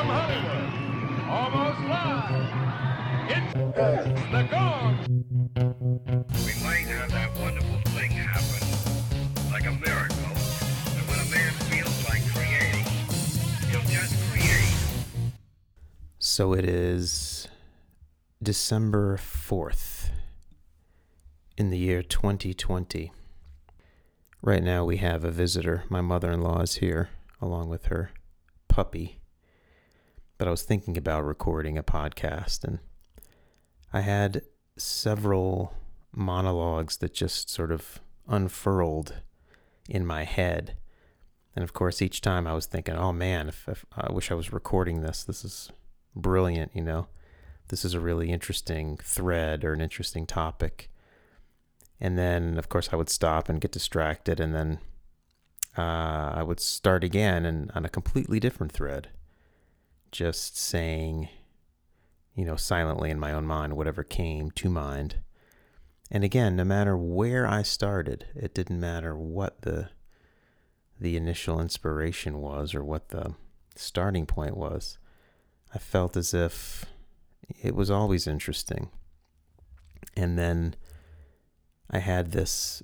From Hollywood, almost live, it's the Gong. We might have that wonderful thing happen, like a miracle. And when a man feels like creating, he'll just create. So it is December 4th in the year 2020. Right now we have a visitor. My mother in law is here along with her puppy. But I was thinking about recording a podcast and I had several monologues that just sort of unfurled in my head. And of course, each time I was thinking, oh man, if, if I wish I was recording this. This is brilliant, you know. This is a really interesting thread or an interesting topic. And then, of course, I would stop and get distracted, and then uh, I would start again and on a completely different thread, just saying, you know, silently in my own mind, whatever came to mind. And again, no matter where I started, it didn't matter what the the initial inspiration was or what the starting point was. I felt as if it was always interesting. And then I had this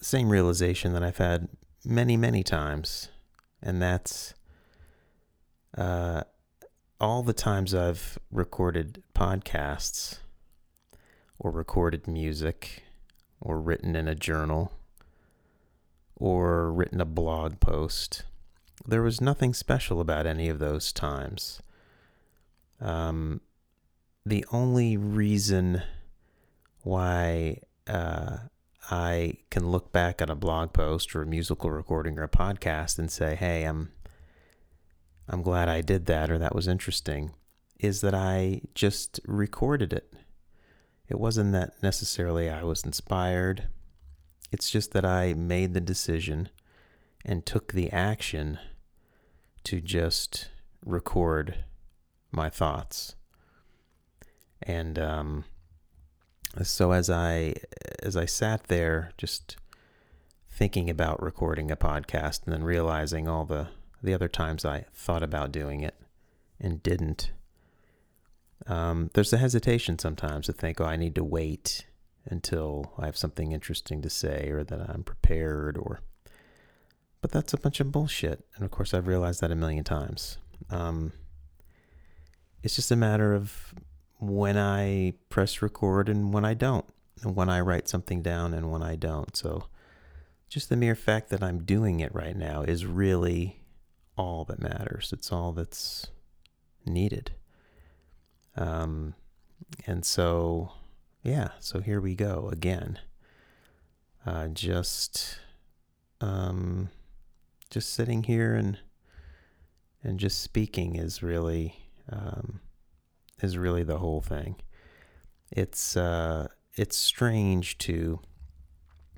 same realization that I've had many, many times, and that's uh, all the times I've recorded podcasts or recorded music or written in a journal or written a blog post. There was nothing special about any of those times. Um, the only reason why uh, I can look back on a blog post or a musical recording or a podcast and say, "Hey, I'm I'm glad I did that or that was interesting," is that I just recorded it. It wasn't that necessarily I was inspired. It's just that I made the decision and took the action to just record my thoughts. And um, so as I as I sat there just thinking about recording a podcast and then realizing all the the other times I thought about doing it and didn't, um, there's a hesitation sometimes to think, oh, I need to wait until I have something interesting to say or that I'm prepared or. But that's a bunch of bullshit, and of course I've realized that a million times. Um, it's just a matter of when I press record and when I don't, and when I write something down and when I don't. So just the mere fact that I'm doing it right now is really all that matters. It's all that's needed. Um, and so, yeah, so here we go again. Uh, just, um, just sitting here and and just speaking is really um, is really the whole thing. It's uh, it's strange to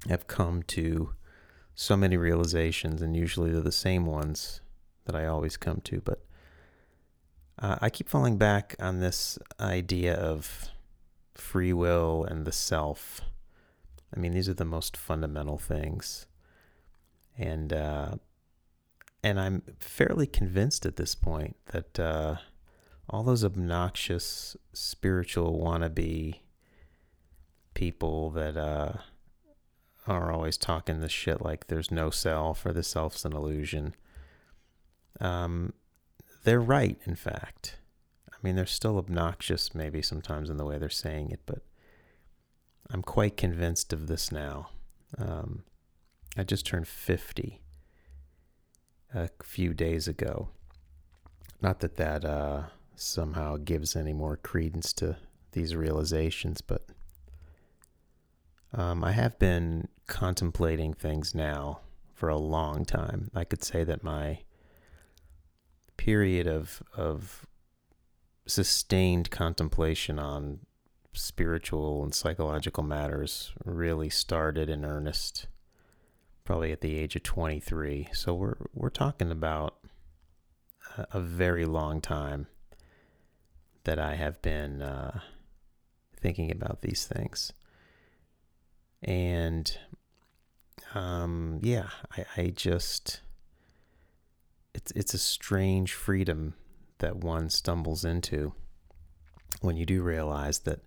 have come to so many realizations, and usually they're the same ones that I always come to. But uh, I keep falling back on this idea of free will and the self. I mean, these are the most fundamental things, and uh, and I'm fairly convinced at this point that uh, all those obnoxious spiritual wannabe people that uh, are always talking this shit like there's no self or the self's an illusion. Um, they're right, in fact. I mean, they're still obnoxious, maybe sometimes in the way they're saying it, but I'm quite convinced of this now. Um, I just turned 50 a few days ago. Not that that uh, somehow gives any more credence to these realizations, but um, I have been contemplating things now for a long time. I could say that my period of of sustained contemplation on spiritual and psychological matters really started in earnest probably at the age of 23 so we're we're talking about a, very long time that I have been uh, thinking about these things. And um, yeah, I, I just it's it's a strange freedom that one stumbles into when you do realize that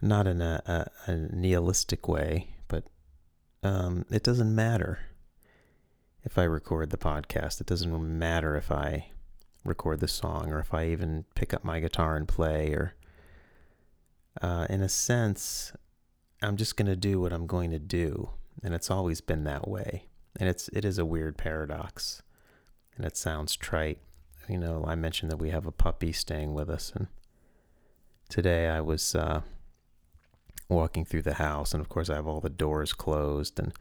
not in a, a, a nihilistic way, but um, it doesn't matter if I record the podcast. It doesn't matter if I record the song or if I even pick up my guitar and play or uh, in a sense, I'm just going to do what I'm going to do. And it's always been that way. And it's, it is a weird paradox. And it sounds trite. You know, I mentioned that we have a puppy staying with us. And today I was uh, walking through the house. And of course, I have all the doors closed. And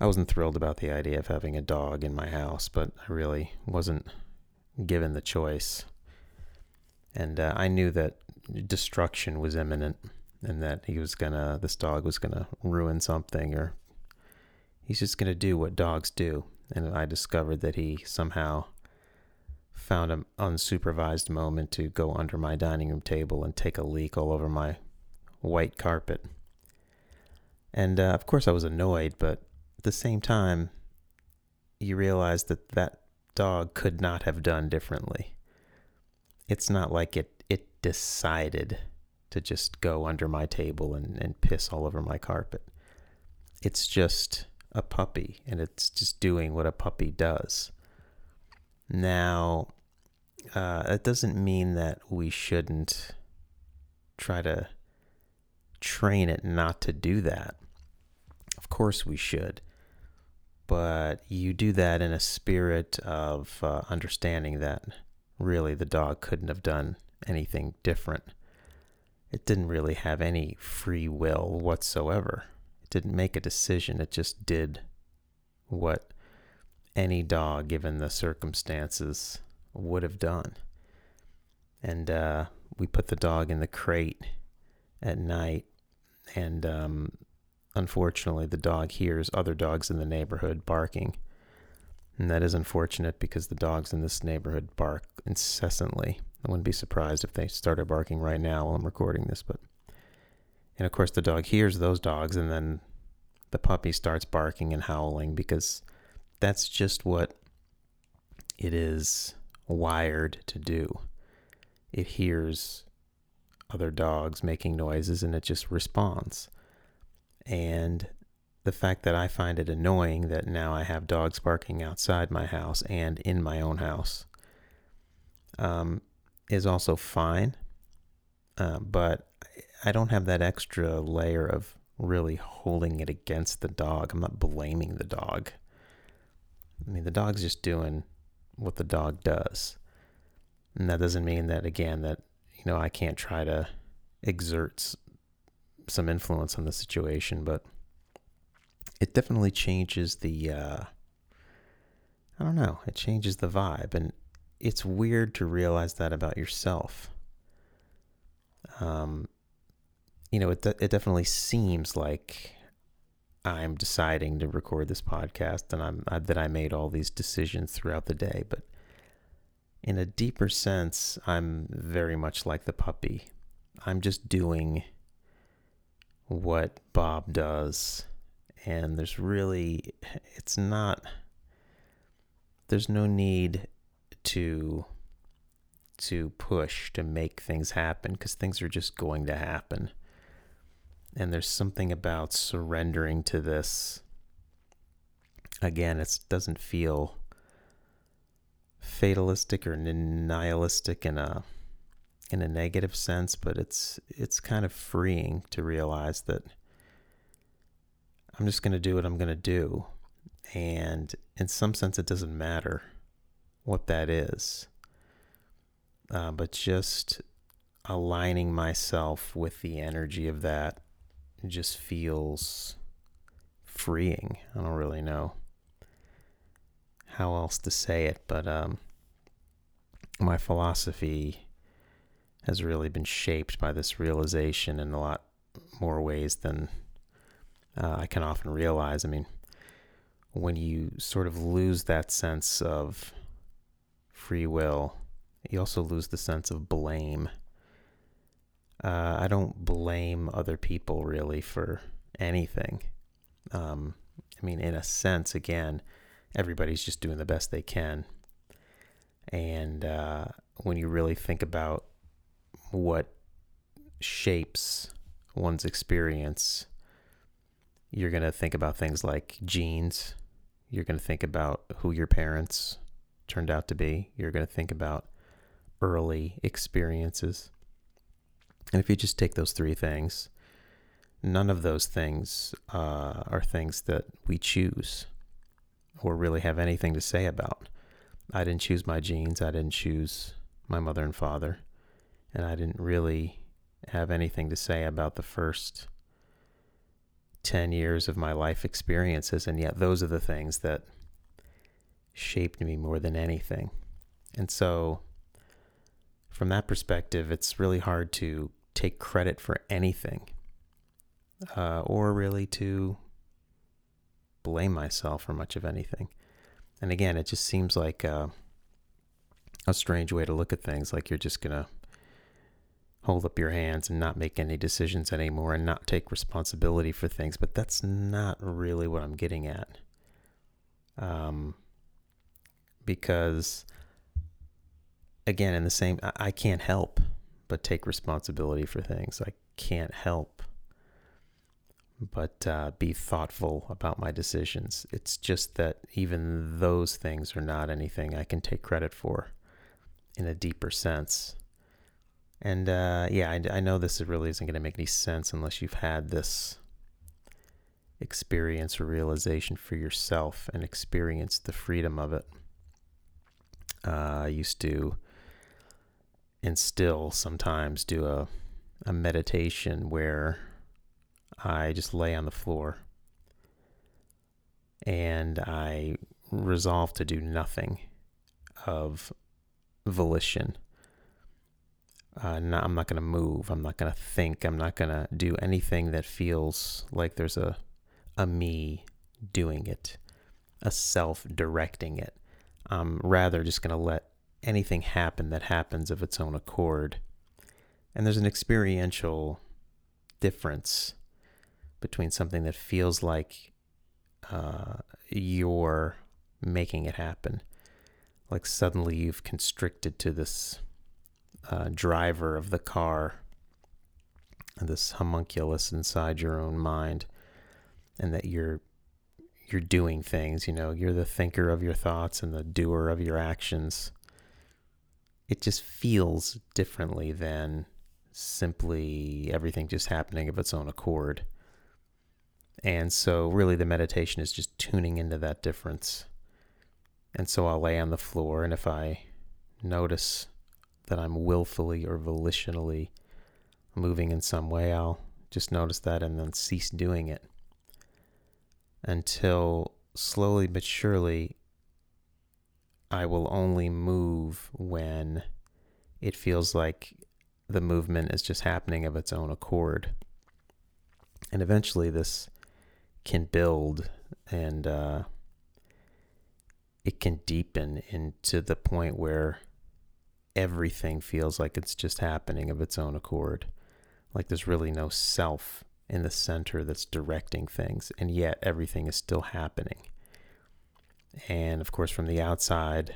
I wasn't thrilled about the idea of having a dog in my house, but I really wasn't given the choice. And uh, I knew that destruction was imminent and that he was gonna, this dog was gonna ruin something or he's just gonna do what dogs do. And I discovered that he somehow found an unsupervised moment to go under my dining room table and take a leak all over my white carpet. And uh, of course, I was annoyed, but at the same time, you realize that that dog could not have done differently. It's not like it, it decided to just go under my table and, and piss all over my carpet. It's just a puppy and it's just doing what a puppy does. Now, uh, it doesn't mean that we shouldn't try to train it not to do that. Of course, we should but you do that in a spirit of uh, understanding that really the dog couldn't have done anything different. It didn't really have any free will whatsoever. Didn't make a decision, it just did what any dog, given the circumstances, would have done. And uh, we put the dog in the crate at night, and um, unfortunately, the dog hears other dogs in the neighborhood barking. And that is unfortunate because the dogs in this neighborhood bark incessantly. I wouldn't be surprised if they started barking right now while I'm recording this, but and of course the dog hears those dogs and then the puppy starts barking and howling because that's just what it is wired to do. It hears other dogs making noises and it just responds. And the fact that I find it annoying that now I have dogs barking outside my house and in my own house um, is also fine. Uh, but I don't have that extra layer of really holding it against the dog. I'm not blaming the dog. I mean, the dog's just doing what the dog does. And that doesn't mean that, again, that, you know, I can't try to exert some influence on the situation, but it definitely changes the uh, I don't know, it changes the vibe and it's weird to realize that about yourself. Um you know, it de- it definitely seems like I'm deciding to record this podcast and I'm I, that I made all these decisions throughout the day, but in a deeper sense, I'm very much like the puppy. I'm just doing what Bob does. And there's really, it's not, there's no need to to push to make things happen because things are just going to happen. And there's something about surrendering to this. Again, it doesn't feel fatalistic or nihilistic in a in a negative sense, but it's it's kind of freeing to realize that I'm just going to do what I'm going to do. And in some sense, it doesn't matter what that is. Uh, but just aligning myself with the energy of that just feels freeing. I don't really know how else to say it, but um, my philosophy has really been shaped by this realization in a lot more ways than uh, I can often realize. I mean, when you sort of lose that sense of free will, you also lose the sense of blame. Uh, I don't blame other people really for anything. Um, I mean, in a sense, again, everybody's just doing the best they can. And uh, when you really think about what shapes one's experience, you're going to think about things like genes. You're going to think about who your parents turned out to be. You're going to think about early experiences. And if you just take those three things, none of those things uh, are things that we choose or really have anything to say about. I didn't choose my genes. I didn't choose my mother and father. And I didn't really have anything to say about the first 10 years of my life experiences. And yet, those are the things that shaped me more than anything. And so, from that perspective, it's really hard to take credit for anything uh, or really to blame myself for much of anything. And again, it just seems like uh, a strange way to look at things, like you're just going to hold up your hands and not make any decisions anymore and not take responsibility for things. But that's not really what I'm getting at. Um, because, again, in the same, I, I can't help but take responsibility for things. I can't help but uh, be thoughtful about my decisions. It's just that even those things are not anything I can take credit for in a deeper sense. And uh, yeah, I, I know this really isn't going to make any sense unless you've had this experience or realization for yourself and experienced the freedom of it. Uh, I used to and still sometimes do a, a meditation where I just lay on the floor and I resolve to do nothing of volition. Uh, not, I'm not going to move. I'm not going to think. I'm not going to do anything that feels like there's a, a me doing it, a self directing it. I'm rather just going to let anything happen that happens of its own accord. And there's an experiential difference between something that feels like uh, you're making it happen. Like suddenly you've constricted to this uh, driver of the car, this homunculus inside your own mind, and that you're you're doing things. You know, you're the thinker of your thoughts and the doer of your actions. It just feels differently than simply everything just happening of its own accord. And so, really, the meditation is just tuning into that difference. And so, I'll lay on the floor, and if I notice that I'm willfully or volitionally moving in some way, I'll just notice that and then cease doing it until slowly but surely I will only move when it feels like the movement is just happening of its own accord. And eventually, this can build and uh, it can deepen into the point where everything feels like it's just happening of its own accord. Like there's really no self in the center that's directing things, and yet everything is still happening. And of course, from the outside,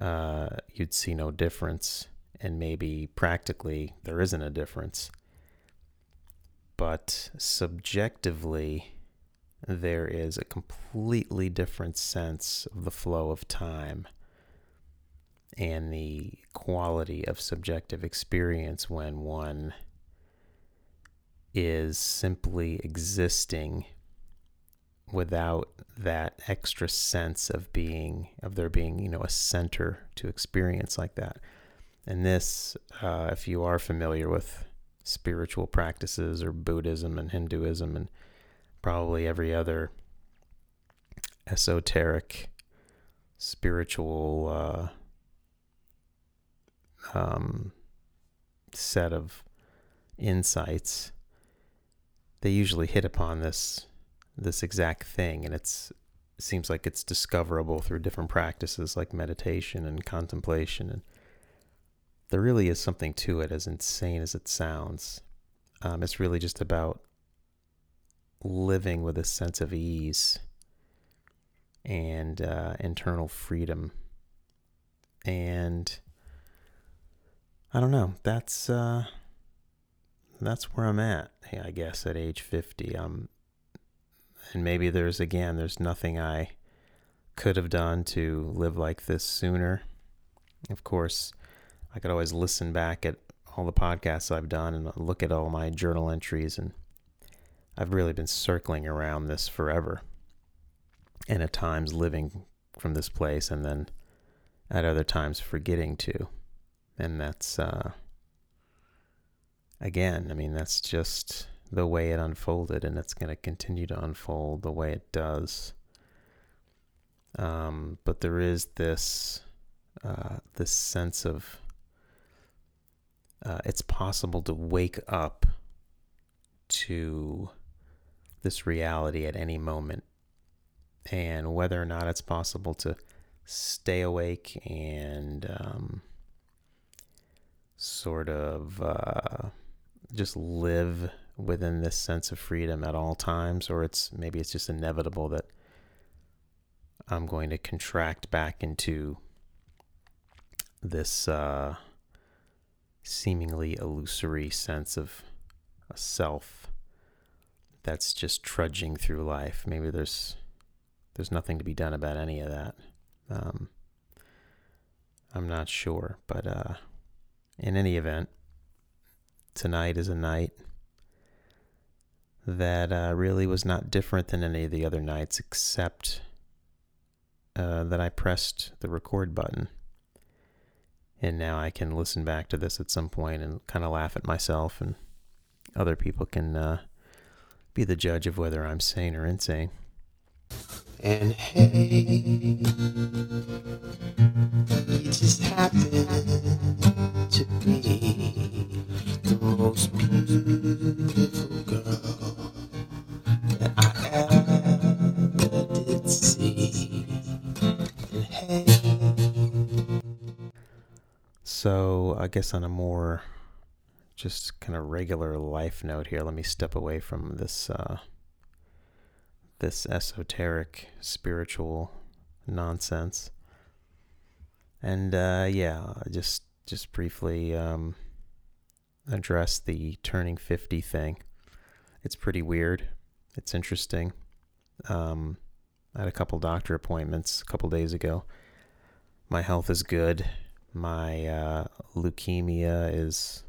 uh, you'd see no difference, and maybe practically there isn't a difference. But subjectively, there is a completely different sense of the flow of time and the quality of subjective experience when one is simply existing without that extra sense of being of there being you know a center to experience like that. And this uh, if you are familiar with spiritual practices or Buddhism and Hinduism and probably every other esoteric spiritual uh, um, set of insights, they usually hit upon this this exact thing, and it's it seems like it's discoverable through different practices like meditation and contemplation and there really is something to it, as insane as it sounds. Um, it's really just about living with a sense of ease and uh, internal freedom. And I don't know. That's uh, that's where I'm at. I guess at age 50. Um, and maybe there's again, there's nothing I could have done to live like this sooner. Of course, I could always listen back at all the podcasts I've done and look at all my journal entries, and I've really been circling around this forever. And at times living from this place, and then at other times forgetting to. And that's, uh, again, I mean, that's just the way it unfolded, and it's going to continue to unfold the way it does. Um, but there is this uh, this sense of uh, it's possible to wake up to this reality at any moment, and whether or not it's possible to stay awake and um, sort of uh, just live within this sense of freedom at all times, or it's maybe it's just inevitable that I'm going to contract back into this uh, seemingly illusory sense of a self that's just trudging through life. Maybe there's there's nothing to be done about any of that. Um, I'm not sure, but uh, in any event, tonight is a night that uh, really was not different than any of the other nights, except uh, that I pressed the record button. And now I can listen back to this at some point and kind of laugh at myself, and other people can uh, be the judge of whether I'm sane or insane. And hey, you just happen So, I guess on a more just kind of regular life note here, let me step away from this uh, this esoteric spiritual nonsense, and uh, yeah, just just briefly um, address the turning fifty thing. It's pretty weird. It's interesting. Um, I had a couple doctor appointments a couple days ago. My health is good. My uh, leukemia is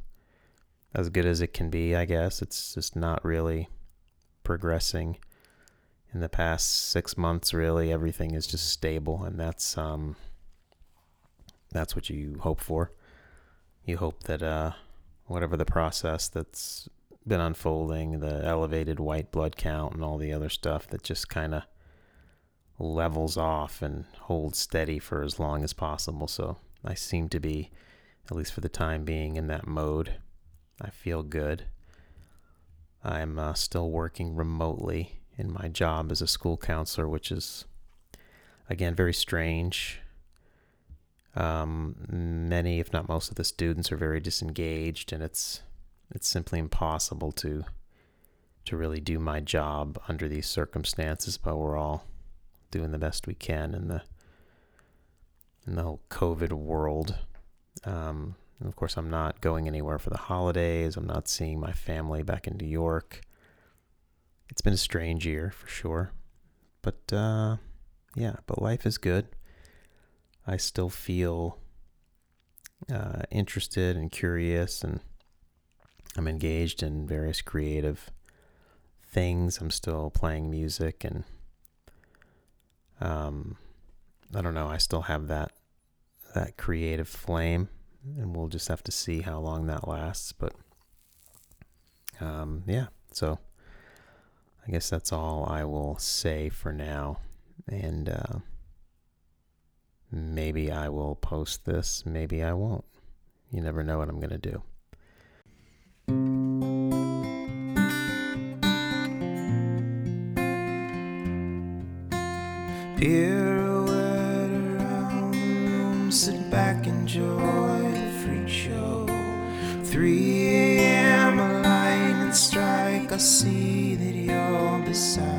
as good as it can be, I guess. It's just not really progressing. In the past six months, really, everything is just stable, and that's um, that's what you hope for. You hope that uh, whatever the process that's been unfolding, the elevated white blood count and all the other stuff that just kind of levels off and holds steady for as long as possible. So I seem to be, at least for the time being, in that mode. I feel good. I'm uh, still working remotely in my job as a school counselor, which is, again, very strange. Um, many, if not most, of the students are very disengaged, and it's it's simply impossible to to really do my job under these circumstances. But we're all doing the best we can in the in the whole COVID world. Um, of course, I'm not going anywhere for the holidays. I'm not seeing my family back in New York. It's been a strange year for sure. But uh, yeah, but life is good. I still feel uh, interested and curious, and I'm engaged in various creative things. I'm still playing music, and um, I don't know. I still have that that creative flame, and we'll just have to see how long that lasts. But um, yeah, so I guess that's all I will say for now, and uh, maybe I will post this, maybe I won't. You never know what I'm gonna do. pirouette the freak show. 3 a.m. a lightning strike, I see that you're beside